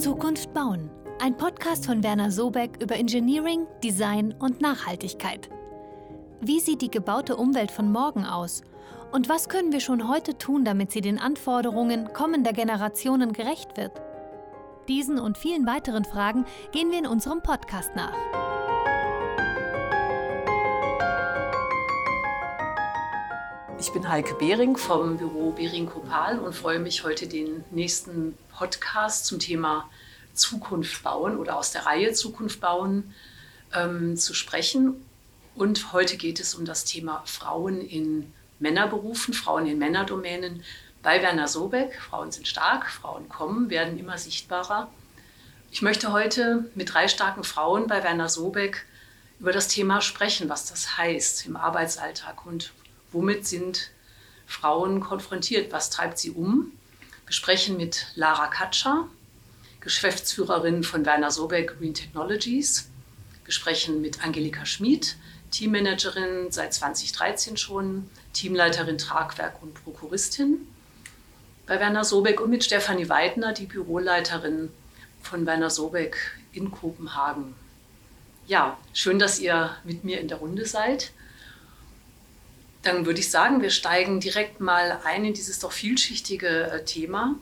Zukunft bauen. Ein Podcast von Werner Sobeck über Engineering, Design und Nachhaltigkeit. Wie sieht die gebaute Umwelt von morgen aus? Und was können wir schon heute tun, damit sie den Anforderungen kommender Generationen gerecht wird? Diesen und vielen weiteren Fragen gehen wir in unserem Podcast nach. Ich bin Heike Behring vom Büro Behring Kopal und freue mich heute den nächsten Podcast zum Thema Zukunft bauen oder aus der Reihe Zukunft bauen ähm, zu sprechen. Und heute geht es um das Thema Frauen in Männerberufen, Frauen in Männerdomänen bei Werner Sobeck. Frauen sind stark, Frauen kommen, werden immer sichtbarer. Ich möchte heute mit drei starken Frauen bei Werner Sobeck über das Thema sprechen, was das heißt im Arbeitsalltag und womit sind Frauen konfrontiert, was treibt sie um. Wir sprechen mit Lara Katscher, Geschäftsführerin von Werner Sobeck Green Technologies. Wir sprechen mit Angelika Schmid, Teammanagerin seit 2013 schon, Teamleiterin Tragwerk und Prokuristin bei Werner Sobeck und mit Stefanie Weidner, die Büroleiterin von Werner Sobeck in Kopenhagen. Ja, schön, dass ihr mit mir in der Runde seid. Dann würde ich sagen, wir steigen direkt mal ein in dieses doch vielschichtige äh, Thema.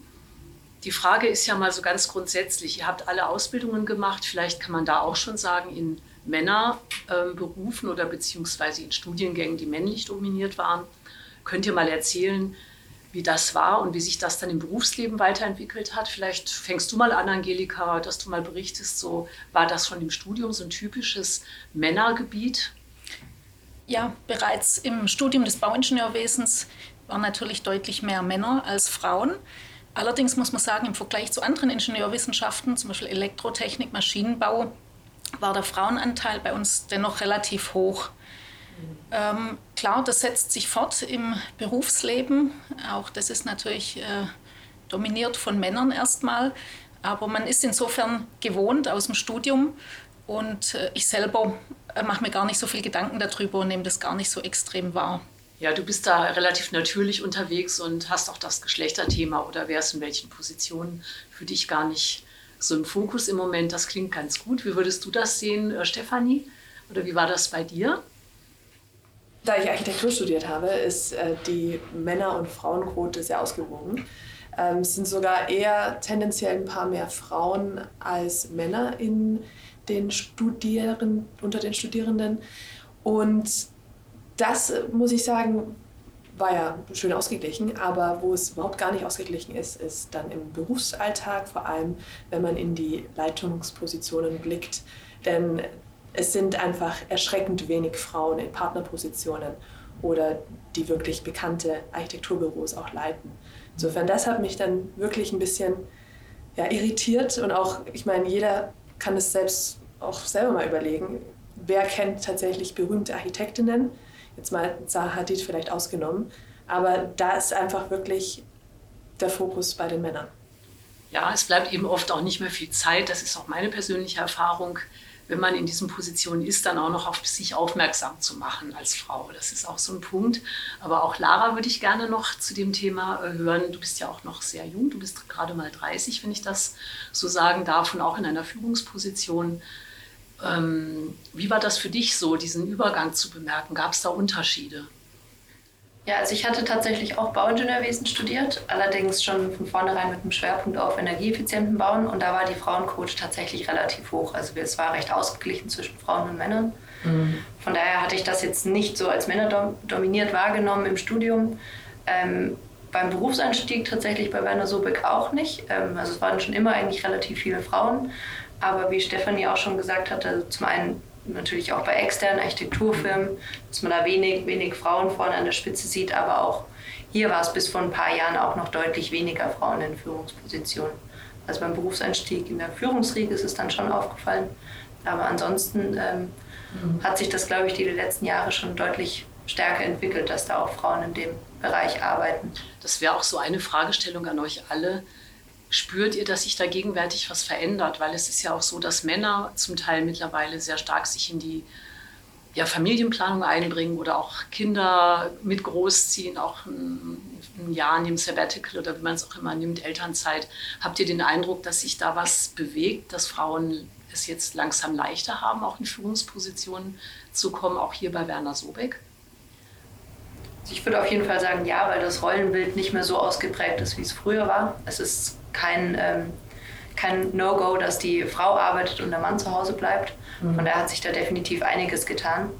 Die Frage ist ja mal so ganz grundsätzlich, ihr habt alle Ausbildungen gemacht, vielleicht kann man da auch schon sagen, in Männerberufen ähm, oder beziehungsweise in Studiengängen, die männlich dominiert waren. Könnt ihr mal erzählen, wie das war und wie sich das dann im Berufsleben weiterentwickelt hat? Vielleicht fängst du mal an, Angelika, dass du mal berichtest, so war das schon im Studium so ein typisches Männergebiet? Ja, bereits im Studium des Bauingenieurwesens waren natürlich deutlich mehr Männer als Frauen. Allerdings muss man sagen, im Vergleich zu anderen Ingenieurwissenschaften, zum Beispiel Elektrotechnik, Maschinenbau, war der Frauenanteil bei uns dennoch relativ hoch. Ähm, klar, das setzt sich fort im Berufsleben. Auch das ist natürlich äh, dominiert von Männern erstmal. Aber man ist insofern gewohnt aus dem Studium. Und äh, ich selber äh, mache mir gar nicht so viel Gedanken darüber und nehme das gar nicht so extrem wahr. Ja, du bist da relativ natürlich unterwegs und hast auch das Geschlechterthema oder wärst in welchen Positionen für dich gar nicht so im Fokus im Moment. Das klingt ganz gut. Wie würdest du das sehen, äh, Stefanie? Oder wie war das bei dir? Da ich Architektur studiert habe, ist die Männer- und Frauenquote sehr ausgewogen. Ähm, es sind sogar eher tendenziell ein paar mehr Frauen als Männer in den Studierenden, unter den Studierenden. Und das, muss ich sagen, war ja schön ausgeglichen, aber wo es überhaupt gar nicht ausgeglichen ist, ist dann im Berufsalltag, vor allem wenn man in die Leitungspositionen blickt. Denn es sind einfach erschreckend wenig Frauen in Partnerpositionen oder die wirklich bekannte Architekturbüros auch leiten. Insofern, das hat mich dann wirklich ein bisschen ja, irritiert und auch, ich meine, jeder kann es selbst auch selber mal überlegen, wer kennt tatsächlich berühmte Architektinnen, jetzt mal Zaha Hadid vielleicht ausgenommen, aber da ist einfach wirklich der Fokus bei den Männern. Ja, es bleibt eben oft auch nicht mehr viel Zeit, das ist auch meine persönliche Erfahrung, wenn man in diesen Positionen ist, dann auch noch auf sich aufmerksam zu machen als Frau. Das ist auch so ein Punkt. Aber auch Lara würde ich gerne noch zu dem Thema äh, hören. Du bist ja auch noch sehr jung, du bist gerade mal 30, wenn ich das so sagen darf, und auch in einer Führungsposition. Ähm, wie war das für dich so, diesen Übergang zu bemerken? Gab es da Unterschiede? Ja, also ich hatte tatsächlich auch Bauingenieurwesen studiert, allerdings schon von vornherein mit einem Schwerpunkt auf energieeffizienten Bauen und da war die Frauenquote tatsächlich relativ hoch. Also es war recht ausgeglichen zwischen Frauen und Männern. Mhm. Von daher hatte ich das jetzt nicht so als männerdominiert wahrgenommen im Studium. Ähm, beim Berufseinstieg tatsächlich bei Werner Sobeck auch nicht. Ähm, also es waren schon immer eigentlich relativ viele Frauen. Aber wie Stefanie auch schon gesagt hatte, zum einen natürlich auch bei externen Architekturfirmen, dass man da wenig, wenig Frauen vorne an der Spitze sieht, aber auch hier war es bis vor ein paar Jahren auch noch deutlich weniger Frauen in Führungspositionen. Also beim Berufseinstieg in der Führungsriege ist es dann schon aufgefallen. Aber ansonsten ähm, mhm. hat sich das, glaube ich, die letzten Jahre schon deutlich stärker entwickelt, dass da auch Frauen in dem Bereich arbeiten. Das wäre auch so eine Fragestellung an euch alle spürt ihr, dass sich da gegenwärtig was verändert? Weil es ist ja auch so, dass Männer zum Teil mittlerweile sehr stark sich in die ja, Familienplanung einbringen oder auch Kinder mit großziehen, auch ein, ein Jahr neben Sabbatical oder wie man es auch immer nimmt, Elternzeit. Habt ihr den Eindruck, dass sich da was bewegt, dass Frauen es jetzt langsam leichter haben, auch in Führungspositionen zu kommen, auch hier bei Werner Sobeck? Ich würde auf jeden Fall sagen, ja, weil das Rollenbild nicht mehr so ausgeprägt ist, wie es früher war. Es ist kein, ähm, kein No-Go, dass die Frau arbeitet und der Mann zu Hause bleibt. Mhm. Von daher hat sich da definitiv einiges getan.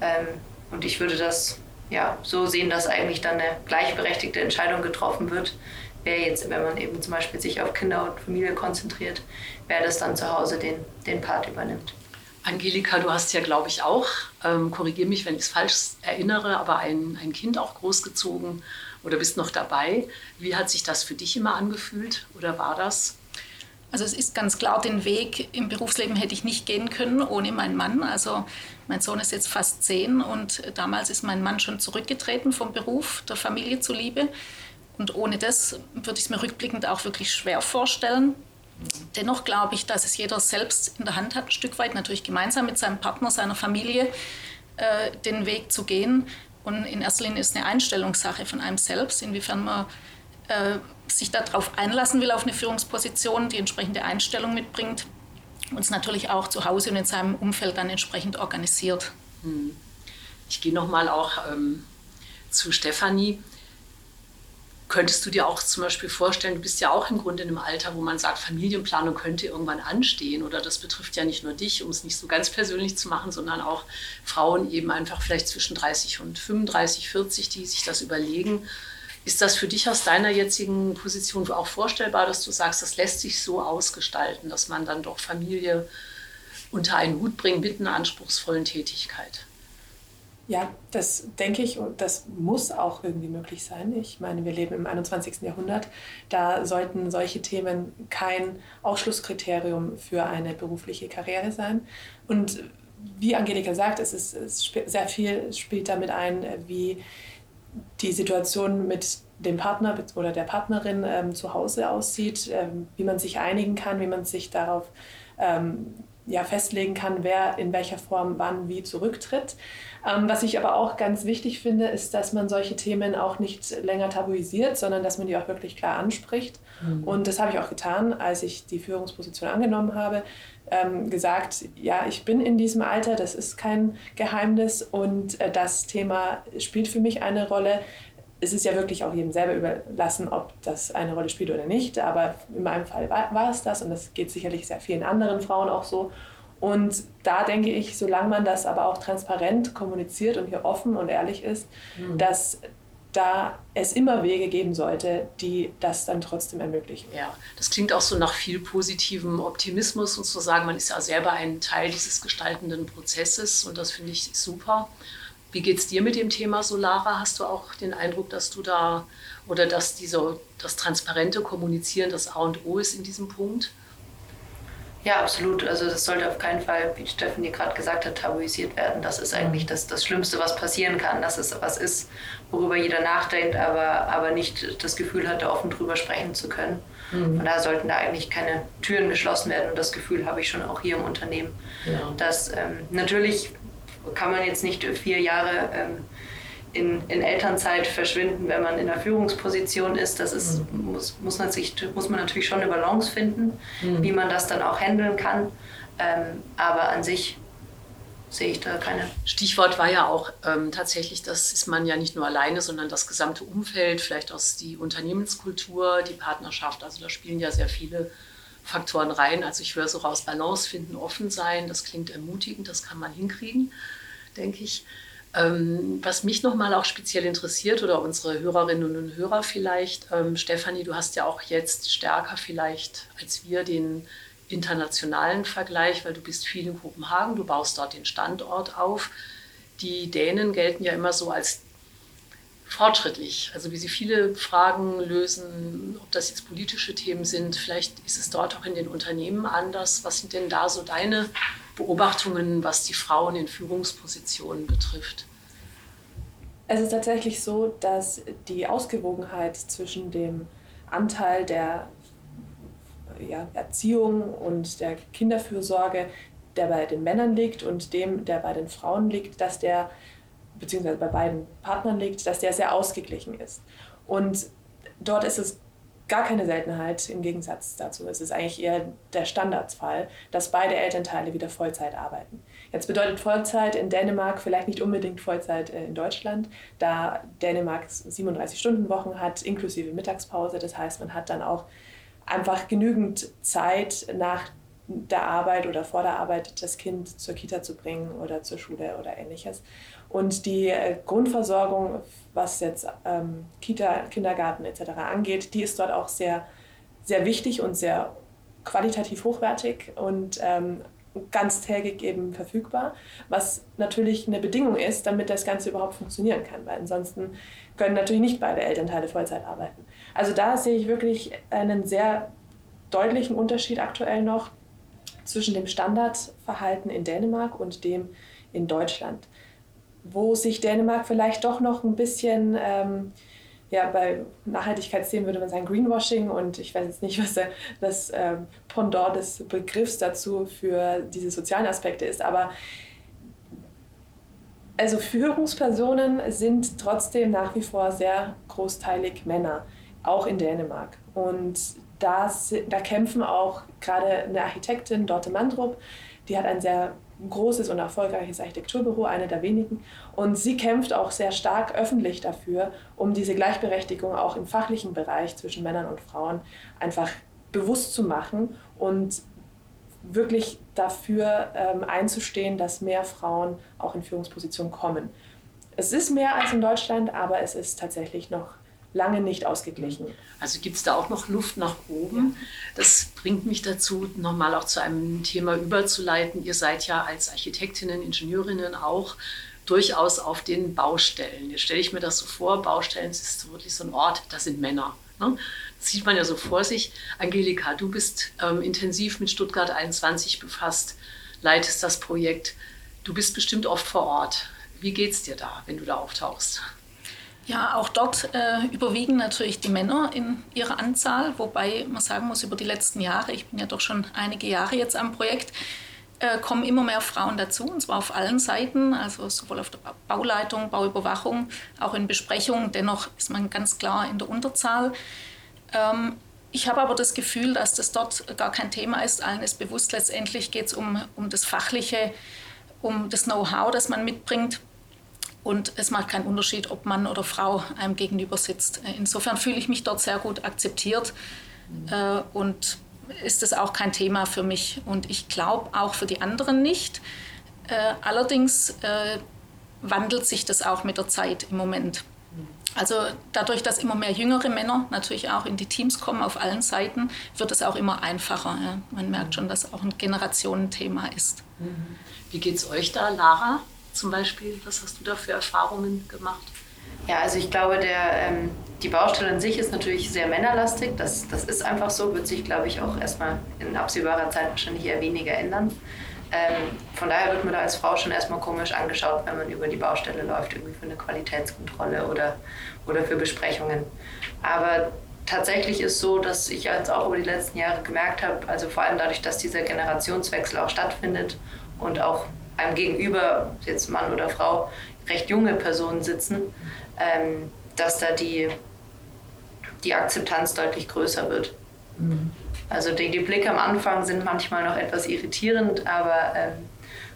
Ähm, und ich würde das ja, so sehen, dass eigentlich dann eine gleichberechtigte Entscheidung getroffen wird, wer jetzt, wenn man eben zum Beispiel sich auf Kinder und Familie konzentriert, wer das dann zu Hause den, den Part übernimmt. Angelika, du hast ja, glaube ich, auch, ähm, korrigiere mich, wenn ich es falsch erinnere, aber ein, ein Kind auch großgezogen oder bist noch dabei. Wie hat sich das für dich immer angefühlt oder war das? Also es ist ganz klar, den Weg im Berufsleben hätte ich nicht gehen können ohne meinen Mann. Also mein Sohn ist jetzt fast zehn und damals ist mein Mann schon zurückgetreten vom Beruf der Familie zuliebe. Und ohne das würde ich es mir rückblickend auch wirklich schwer vorstellen. Dennoch glaube ich, dass es jeder selbst in der Hand hat, ein Stück weit natürlich gemeinsam mit seinem Partner, seiner Familie, äh, den Weg zu gehen. Und in erster Linie ist eine Einstellungssache von einem selbst, inwiefern man äh, sich darauf einlassen will, auf eine Führungsposition, die entsprechende Einstellung mitbringt und es natürlich auch zu Hause und in seinem Umfeld dann entsprechend organisiert. Hm. Ich gehe nochmal auch ähm, zu Stefanie. Könntest du dir auch zum Beispiel vorstellen, du bist ja auch im Grunde in einem Alter, wo man sagt, Familienplanung könnte irgendwann anstehen oder das betrifft ja nicht nur dich, um es nicht so ganz persönlich zu machen, sondern auch Frauen eben einfach vielleicht zwischen 30 und 35, 40, die sich das überlegen. Ist das für dich aus deiner jetzigen Position auch vorstellbar, dass du sagst, das lässt sich so ausgestalten, dass man dann doch Familie unter einen Hut bringt mit einer anspruchsvollen Tätigkeit? Ja, das denke ich und das muss auch irgendwie möglich sein. Ich meine, wir leben im 21. Jahrhundert. Da sollten solche Themen kein Ausschlusskriterium für eine berufliche Karriere sein. Und wie Angelika sagt, es ist es sehr viel spielt damit ein, wie die Situation mit dem Partner oder der Partnerin ähm, zu Hause aussieht, ähm, wie man sich einigen kann, wie man sich darauf ähm, ja, festlegen kann, wer in welcher Form wann wie zurücktritt. Ähm, was ich aber auch ganz wichtig finde, ist, dass man solche Themen auch nicht länger tabuisiert, sondern dass man die auch wirklich klar anspricht. Mhm. Und das habe ich auch getan, als ich die Führungsposition angenommen habe. Ähm, gesagt, ja, ich bin in diesem Alter, das ist kein Geheimnis und äh, das Thema spielt für mich eine Rolle. Es ist ja wirklich auch jedem selber überlassen, ob das eine Rolle spielt oder nicht, aber in meinem Fall war, war es das und das geht sicherlich sehr vielen anderen Frauen auch so. Und da denke ich, solange man das aber auch transparent kommuniziert und hier offen und ehrlich ist, mhm. dass da es immer Wege geben sollte, die das dann trotzdem ermöglichen. Ja, das klingt auch so nach viel positivem Optimismus und zu sagen, man ist ja selber ein Teil dieses gestaltenden Prozesses und das finde ich super. Wie geht es dir mit dem Thema Solara? Hast du auch den Eindruck, dass du da oder dass diese, das transparente Kommunizieren das A und O ist in diesem Punkt? Ja, absolut. Also das sollte auf keinen Fall, wie Steffen dir gerade gesagt hat, tabuisiert werden. Das ist eigentlich das, das Schlimmste, was passieren kann, dass es was ist, worüber jeder nachdenkt, aber, aber nicht das Gefühl hat, da offen drüber sprechen zu können. Mhm. Von daher sollten da eigentlich keine Türen geschlossen werden und das Gefühl habe ich schon auch hier im Unternehmen. Ja. Dass ähm, natürlich kann man jetzt nicht vier Jahre ähm, in, in Elternzeit verschwinden, wenn man in einer Führungsposition ist. Das ist, mhm. muss, muss, natürlich, muss man natürlich schon eine Balance finden, mhm. wie man das dann auch handeln kann. Ähm, aber an sich sehe ich da keine. Stichwort war ja auch ähm, tatsächlich, das ist man ja nicht nur alleine, sondern das gesamte Umfeld, vielleicht auch die Unternehmenskultur, die Partnerschaft. Also da spielen ja sehr viele Faktoren rein. Also ich höre so raus, Balance finden, offen sein, das klingt ermutigend, das kann man hinkriegen, denke ich. Ähm, was mich nochmal auch speziell interessiert oder unsere Hörerinnen und Hörer vielleicht, ähm, Stefanie, du hast ja auch jetzt stärker vielleicht als wir den internationalen Vergleich, weil du bist viel in Kopenhagen, du baust dort den Standort auf. Die Dänen gelten ja immer so als fortschrittlich, also wie sie viele Fragen lösen, ob das jetzt politische Themen sind, vielleicht ist es dort auch in den Unternehmen anders. Was sind denn da so deine Beobachtungen, was die Frauen in Führungspositionen betrifft? Es ist tatsächlich so, dass die Ausgewogenheit zwischen dem Anteil der ja, Erziehung und der Kinderfürsorge der bei den Männern liegt und dem, der bei den Frauen liegt, dass der, beziehungsweise bei beiden Partnern liegt, dass der sehr ausgeglichen ist. Und dort ist es gar keine Seltenheit im Gegensatz dazu. Es ist eigentlich eher der Standardfall, dass beide Elternteile wieder Vollzeit arbeiten. Jetzt bedeutet Vollzeit in Dänemark vielleicht nicht unbedingt Vollzeit äh, in Deutschland, da Dänemark 37-Stunden-Wochen hat, inklusive Mittagspause. Das heißt, man hat dann auch einfach genügend Zeit nach der Arbeit oder vor der Arbeit das Kind zur Kita zu bringen oder zur Schule oder ähnliches. Und die äh, Grundversorgung, was jetzt ähm, Kita, Kindergarten etc. angeht, die ist dort auch sehr, sehr wichtig und sehr qualitativ hochwertig und ähm, ganztägig eben verfügbar, was natürlich eine Bedingung ist, damit das Ganze überhaupt funktionieren kann, weil ansonsten können natürlich nicht beide Elternteile Vollzeit arbeiten. Also da sehe ich wirklich einen sehr deutlichen Unterschied aktuell noch zwischen dem Standardverhalten in Dänemark und dem in Deutschland, wo sich Dänemark vielleicht doch noch ein bisschen ähm, ja, bei Nachhaltigkeitsthemen würde man sagen Greenwashing und ich weiß jetzt nicht, was der, das äh, Pendant des Begriffs dazu für diese sozialen Aspekte ist, aber also Führungspersonen sind trotzdem nach wie vor sehr großteilig Männer, auch in Dänemark. Und das, da kämpfen auch gerade eine Architektin, Dorte Mandrup, die hat ein sehr großes und erfolgreiches Architekturbüro, eine der wenigen. Und sie kämpft auch sehr stark öffentlich dafür, um diese Gleichberechtigung auch im fachlichen Bereich zwischen Männern und Frauen einfach bewusst zu machen und wirklich dafür ähm, einzustehen, dass mehr Frauen auch in Führungspositionen kommen. Es ist mehr als in Deutschland, aber es ist tatsächlich noch lange nicht ausgeglichen. Also gibt es da auch noch Luft nach oben. Das bringt mich dazu, nochmal auch zu einem Thema überzuleiten. Ihr seid ja als Architektinnen, Ingenieurinnen auch durchaus auf den Baustellen. Jetzt stelle ich mir das so vor, Baustellen ist wirklich so ein Ort, da sind Männer. Ne? Das sieht man ja so vor sich. Angelika, du bist ähm, intensiv mit Stuttgart 21 befasst, leitest das Projekt. Du bist bestimmt oft vor Ort. Wie geht es dir da, wenn du da auftauchst? Ja, auch dort äh, überwiegen natürlich die Männer in ihrer Anzahl, wobei man sagen muss, über die letzten Jahre, ich bin ja doch schon einige Jahre jetzt am Projekt, äh, kommen immer mehr Frauen dazu, und zwar auf allen Seiten, also sowohl auf der Bauleitung, Bauüberwachung, auch in Besprechungen. Dennoch ist man ganz klar in der Unterzahl. Ähm, ich habe aber das Gefühl, dass das dort gar kein Thema ist. Allen ist bewusst, letztendlich geht es um, um das Fachliche, um das Know-how, das man mitbringt. Und es macht keinen Unterschied, ob Mann oder Frau einem gegenüber sitzt. Insofern fühle ich mich dort sehr gut akzeptiert äh, und ist es auch kein Thema für mich. Und ich glaube auch für die anderen nicht. Äh, allerdings äh, wandelt sich das auch mit der Zeit im Moment. Also dadurch, dass immer mehr jüngere Männer natürlich auch in die Teams kommen auf allen Seiten, wird es auch immer einfacher. Ja. Man merkt schon, dass auch ein Generationenthema ist. Wie geht es euch da, Lara? Zum Beispiel? Was hast du da für Erfahrungen gemacht? Ja, also ich glaube, der, ähm, die Baustelle an sich ist natürlich sehr männerlastig. Das, das ist einfach so, wird sich, glaube ich, auch erstmal in absehbarer Zeit wahrscheinlich eher weniger ändern. Ähm, von daher wird man da als Frau schon erstmal komisch angeschaut, wenn man über die Baustelle läuft, irgendwie für eine Qualitätskontrolle oder, oder für Besprechungen. Aber tatsächlich ist so, dass ich jetzt auch über die letzten Jahre gemerkt habe, also vor allem dadurch, dass dieser Generationswechsel auch stattfindet und auch einem gegenüber, jetzt Mann oder Frau, recht junge Personen sitzen, ähm, dass da die, die Akzeptanz deutlich größer wird. Mhm. Also die, die Blicke am Anfang sind manchmal noch etwas irritierend, aber ähm,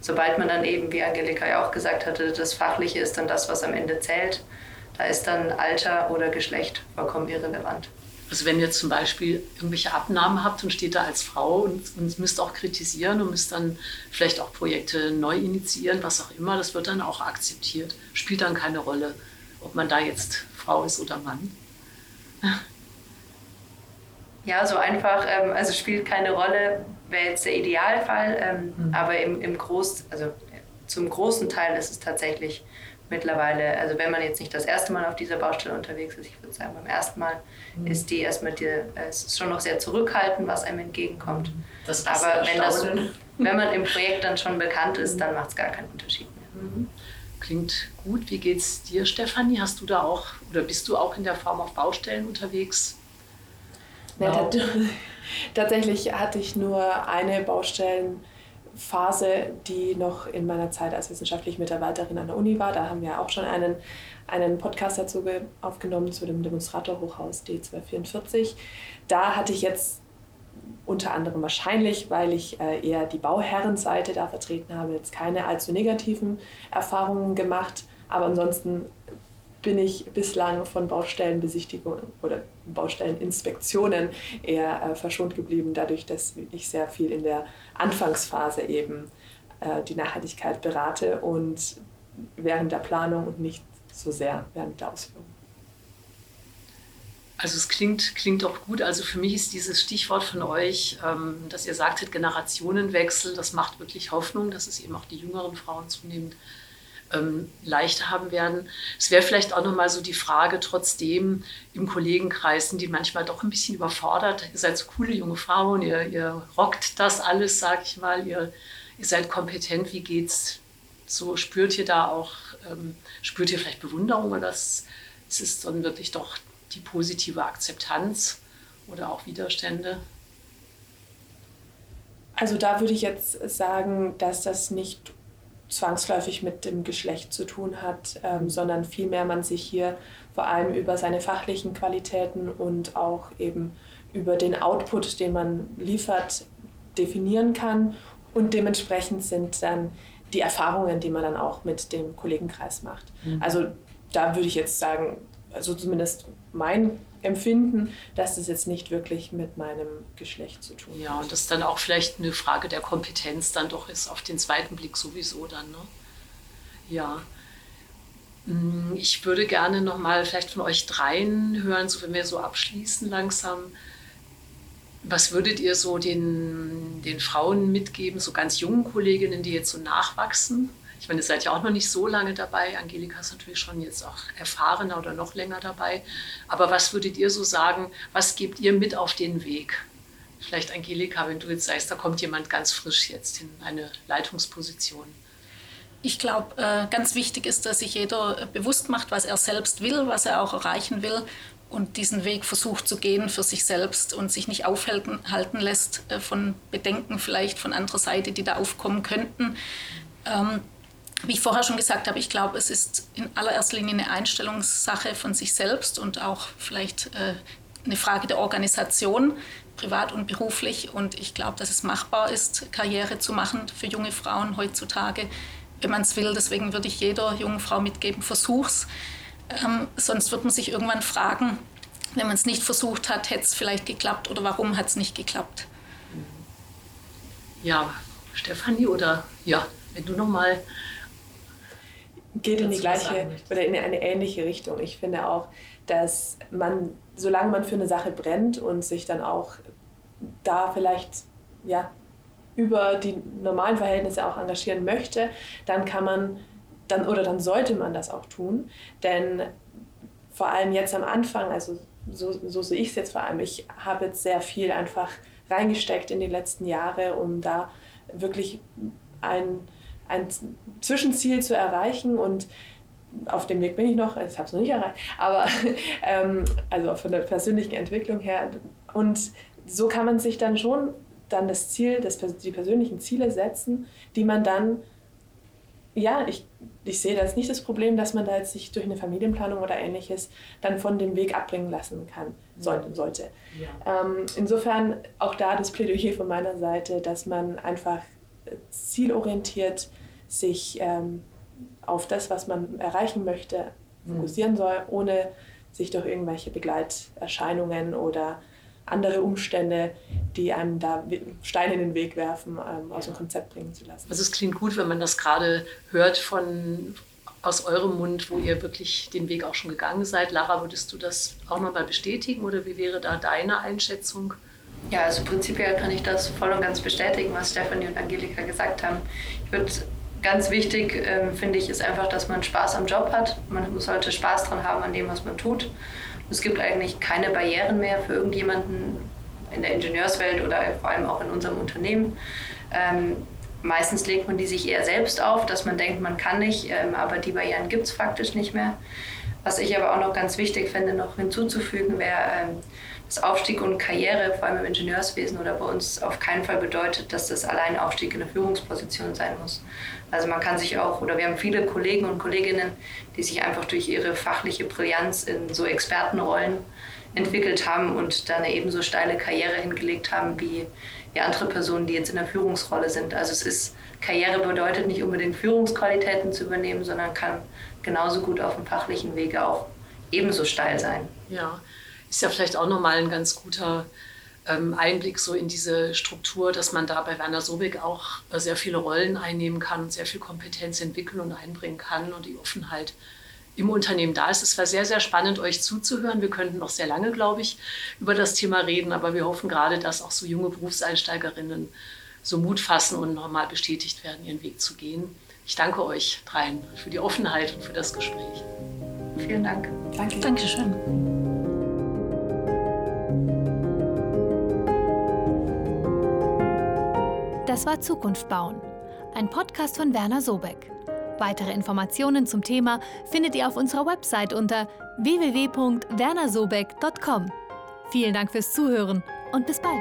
sobald man dann eben, wie Angelika ja auch gesagt hatte, das Fachliche ist dann das, was am Ende zählt, da ist dann Alter oder Geschlecht vollkommen irrelevant. Also wenn ihr zum Beispiel irgendwelche Abnahmen habt und steht da als Frau und, und müsst auch kritisieren und müsst dann vielleicht auch Projekte neu initiieren, was auch immer, das wird dann auch akzeptiert. Spielt dann keine Rolle, ob man da jetzt Frau ist oder Mann. Ja, so einfach, ähm, also spielt keine Rolle, wäre jetzt der Idealfall, ähm, mhm. aber im, im Groß, also zum großen Teil ist es tatsächlich mittlerweile, also wenn man jetzt nicht das erste Mal auf dieser Baustelle unterwegs ist, ich würde sagen, beim ersten Mal mhm. ist die erstmal dir, es ist schon noch sehr zurückhaltend, was einem entgegenkommt. Das Aber wenn, das, wenn man im Projekt dann schon bekannt ist, dann macht es gar keinen Unterschied mehr. Mhm. Klingt gut. Wie geht's dir, Stefanie? Hast du da auch oder bist du auch in der Form auf Baustellen unterwegs? Ja, tatsächlich hatte ich nur eine Baustellen Phase, die noch in meiner Zeit als wissenschaftliche Mitarbeiterin an der Uni war. Da haben wir auch schon einen, einen Podcast dazu aufgenommen zu dem Demonstratorhochhaus D244. Da hatte ich jetzt unter anderem wahrscheinlich, weil ich äh, eher die Bauherrenseite da vertreten habe, jetzt keine allzu negativen Erfahrungen gemacht. Aber ansonsten bin ich bislang von Baustellenbesichtigungen oder Baustelleninspektionen eher äh, verschont geblieben, dadurch, dass ich sehr viel in der Anfangsphase eben äh, die Nachhaltigkeit berate und während der Planung und nicht so sehr während der Ausführung. Also es klingt, klingt doch gut. Also für mich ist dieses Stichwort von euch, ähm, dass ihr sagtet, Generationenwechsel, das macht wirklich Hoffnung, dass es eben auch die jüngeren Frauen zunehmend ähm, leichter haben werden. Es wäre vielleicht auch nochmal so die Frage, trotzdem im Kollegenkreis sind die manchmal doch ein bisschen überfordert. Ihr seid so coole junge Frauen, ihr, ihr rockt das alles, sag ich mal, ihr, ihr seid kompetent, wie geht's? So spürt ihr da auch, ähm, spürt ihr vielleicht Bewunderung oder ist es dann wirklich doch die positive Akzeptanz oder auch Widerstände? Also da würde ich jetzt sagen, dass das nicht zwangsläufig mit dem Geschlecht zu tun hat, ähm, sondern vielmehr man sich hier vor allem über seine fachlichen Qualitäten und auch eben über den Output, den man liefert, definieren kann. Und dementsprechend sind dann die Erfahrungen, die man dann auch mit dem Kollegenkreis macht. Mhm. Also da würde ich jetzt sagen, also zumindest mein Empfinden, dass das jetzt nicht wirklich mit meinem Geschlecht zu tun hat. Ja, und das dann auch vielleicht eine Frage der Kompetenz dann doch ist, auf den zweiten Blick sowieso dann. Ne? Ja. Mm, ich würde gerne nochmal vielleicht von euch dreien hören, so wenn wir so abschließen langsam. Was würdet ihr so den, den Frauen mitgeben, so ganz jungen Kolleginnen, die jetzt so nachwachsen? Ich meine, ihr seid ja auch noch nicht so lange dabei. Angelika ist natürlich schon jetzt auch erfahrener oder noch länger dabei. Aber was würdet ihr so sagen, was gebt ihr mit auf den Weg? Vielleicht Angelika, wenn du jetzt sagst, da kommt jemand ganz frisch jetzt in eine Leitungsposition. Ich glaube, äh, ganz wichtig ist, dass sich jeder bewusst macht, was er selbst will, was er auch erreichen will und diesen Weg versucht zu gehen für sich selbst und sich nicht aufhalten lässt äh, von Bedenken vielleicht von anderer Seite, die da aufkommen könnten. Wie ich vorher schon gesagt habe, ich glaube, es ist in allererster Linie eine Einstellungssache von sich selbst und auch vielleicht äh, eine Frage der Organisation, privat und beruflich. Und ich glaube, dass es machbar ist, Karriere zu machen für junge Frauen heutzutage, wenn man es will. Deswegen würde ich jeder jungen Frau mitgeben, versuch's. Ähm, sonst wird man sich irgendwann fragen, wenn man es nicht versucht hat, hätte es vielleicht geklappt oder warum hat es nicht geklappt? Ja, Stefanie oder ja, wenn du noch mal geht in die gleiche oder in eine ähnliche Richtung. Ich finde auch, dass man, solange man für eine Sache brennt und sich dann auch da vielleicht ja, über die normalen Verhältnisse auch engagieren möchte, dann kann man dann oder dann sollte man das auch tun. Denn vor allem jetzt am Anfang, also so, so sehe ich es jetzt vor allem, ich habe jetzt sehr viel einfach reingesteckt in die letzten Jahre, um da wirklich ein ein Zwischenziel zu erreichen und auf dem Weg bin ich noch, ich habe es noch nicht erreicht, aber ähm, also von der persönlichen Entwicklung her. Und so kann man sich dann schon dann das Ziel, das, die persönlichen Ziele setzen, die man dann, ja, ich, ich sehe das nicht das Problem, dass man da jetzt sich durch eine Familienplanung oder ähnliches dann von dem Weg abbringen lassen kann, sollte. sollte. Ja. Ähm, insofern auch da das Plädoyer von meiner Seite, dass man einfach zielorientiert sich ähm, auf das, was man erreichen möchte, fokussieren mhm. soll, ohne sich durch irgendwelche Begleiterscheinungen oder andere Umstände, die einem da Steine in den Weg werfen, ähm, aus dem Konzept bringen zu lassen. Also es klingt gut, wenn man das gerade hört von aus eurem Mund, wo ihr wirklich den Weg auch schon gegangen seid. Lara, würdest du das auch nochmal bestätigen oder wie wäre da deine Einschätzung? Ja, also prinzipiell kann ich das voll und ganz bestätigen, was Stefanie und Angelika gesagt haben. Ich würde ganz wichtig, äh, finde ich, ist einfach, dass man Spaß am Job hat. Man sollte Spaß dran haben an dem, was man tut. Es gibt eigentlich keine Barrieren mehr für irgendjemanden in der Ingenieurswelt oder vor allem auch in unserem Unternehmen. Ähm, meistens legt man die sich eher selbst auf, dass man denkt, man kann nicht, ähm, aber die Barrieren gibt es faktisch nicht mehr. Was ich aber auch noch ganz wichtig finde, noch hinzuzufügen, wäre, ähm, dass Aufstieg und Karriere, vor allem im Ingenieurswesen oder bei uns, auf keinen Fall bedeutet, dass das allein Aufstieg in eine Führungsposition sein muss. Also man kann sich auch, oder wir haben viele Kollegen und Kolleginnen, die sich einfach durch ihre fachliche Brillanz in so Expertenrollen entwickelt haben und da eine ebenso steile Karriere hingelegt haben wie ja, andere Personen, die jetzt in der Führungsrolle sind. Also es ist, Karriere bedeutet nicht unbedingt Führungsqualitäten zu übernehmen, sondern kann genauso gut auf dem fachlichen Wege auch ebenso steil sein. Ja, ist ja vielleicht auch nochmal ein ganz guter ähm, Einblick so in diese Struktur, dass man da bei Werner Sobek auch äh, sehr viele Rollen einnehmen kann und sehr viel Kompetenz entwickeln und einbringen kann und die Offenheit im Unternehmen da ist. Es war sehr, sehr spannend, euch zuzuhören. Wir könnten noch sehr lange, glaube ich, über das Thema reden, aber wir hoffen gerade, dass auch so junge Berufseinsteigerinnen so Mut fassen und nochmal bestätigt werden, ihren Weg zu gehen. Ich danke euch dreien für die Offenheit und für das Gespräch. Vielen Dank. Danke. Dankeschön. Das war Zukunft bauen, ein Podcast von Werner Sobeck. Weitere Informationen zum Thema findet ihr auf unserer Website unter www.wernersobeck.com. Vielen Dank fürs Zuhören und bis bald.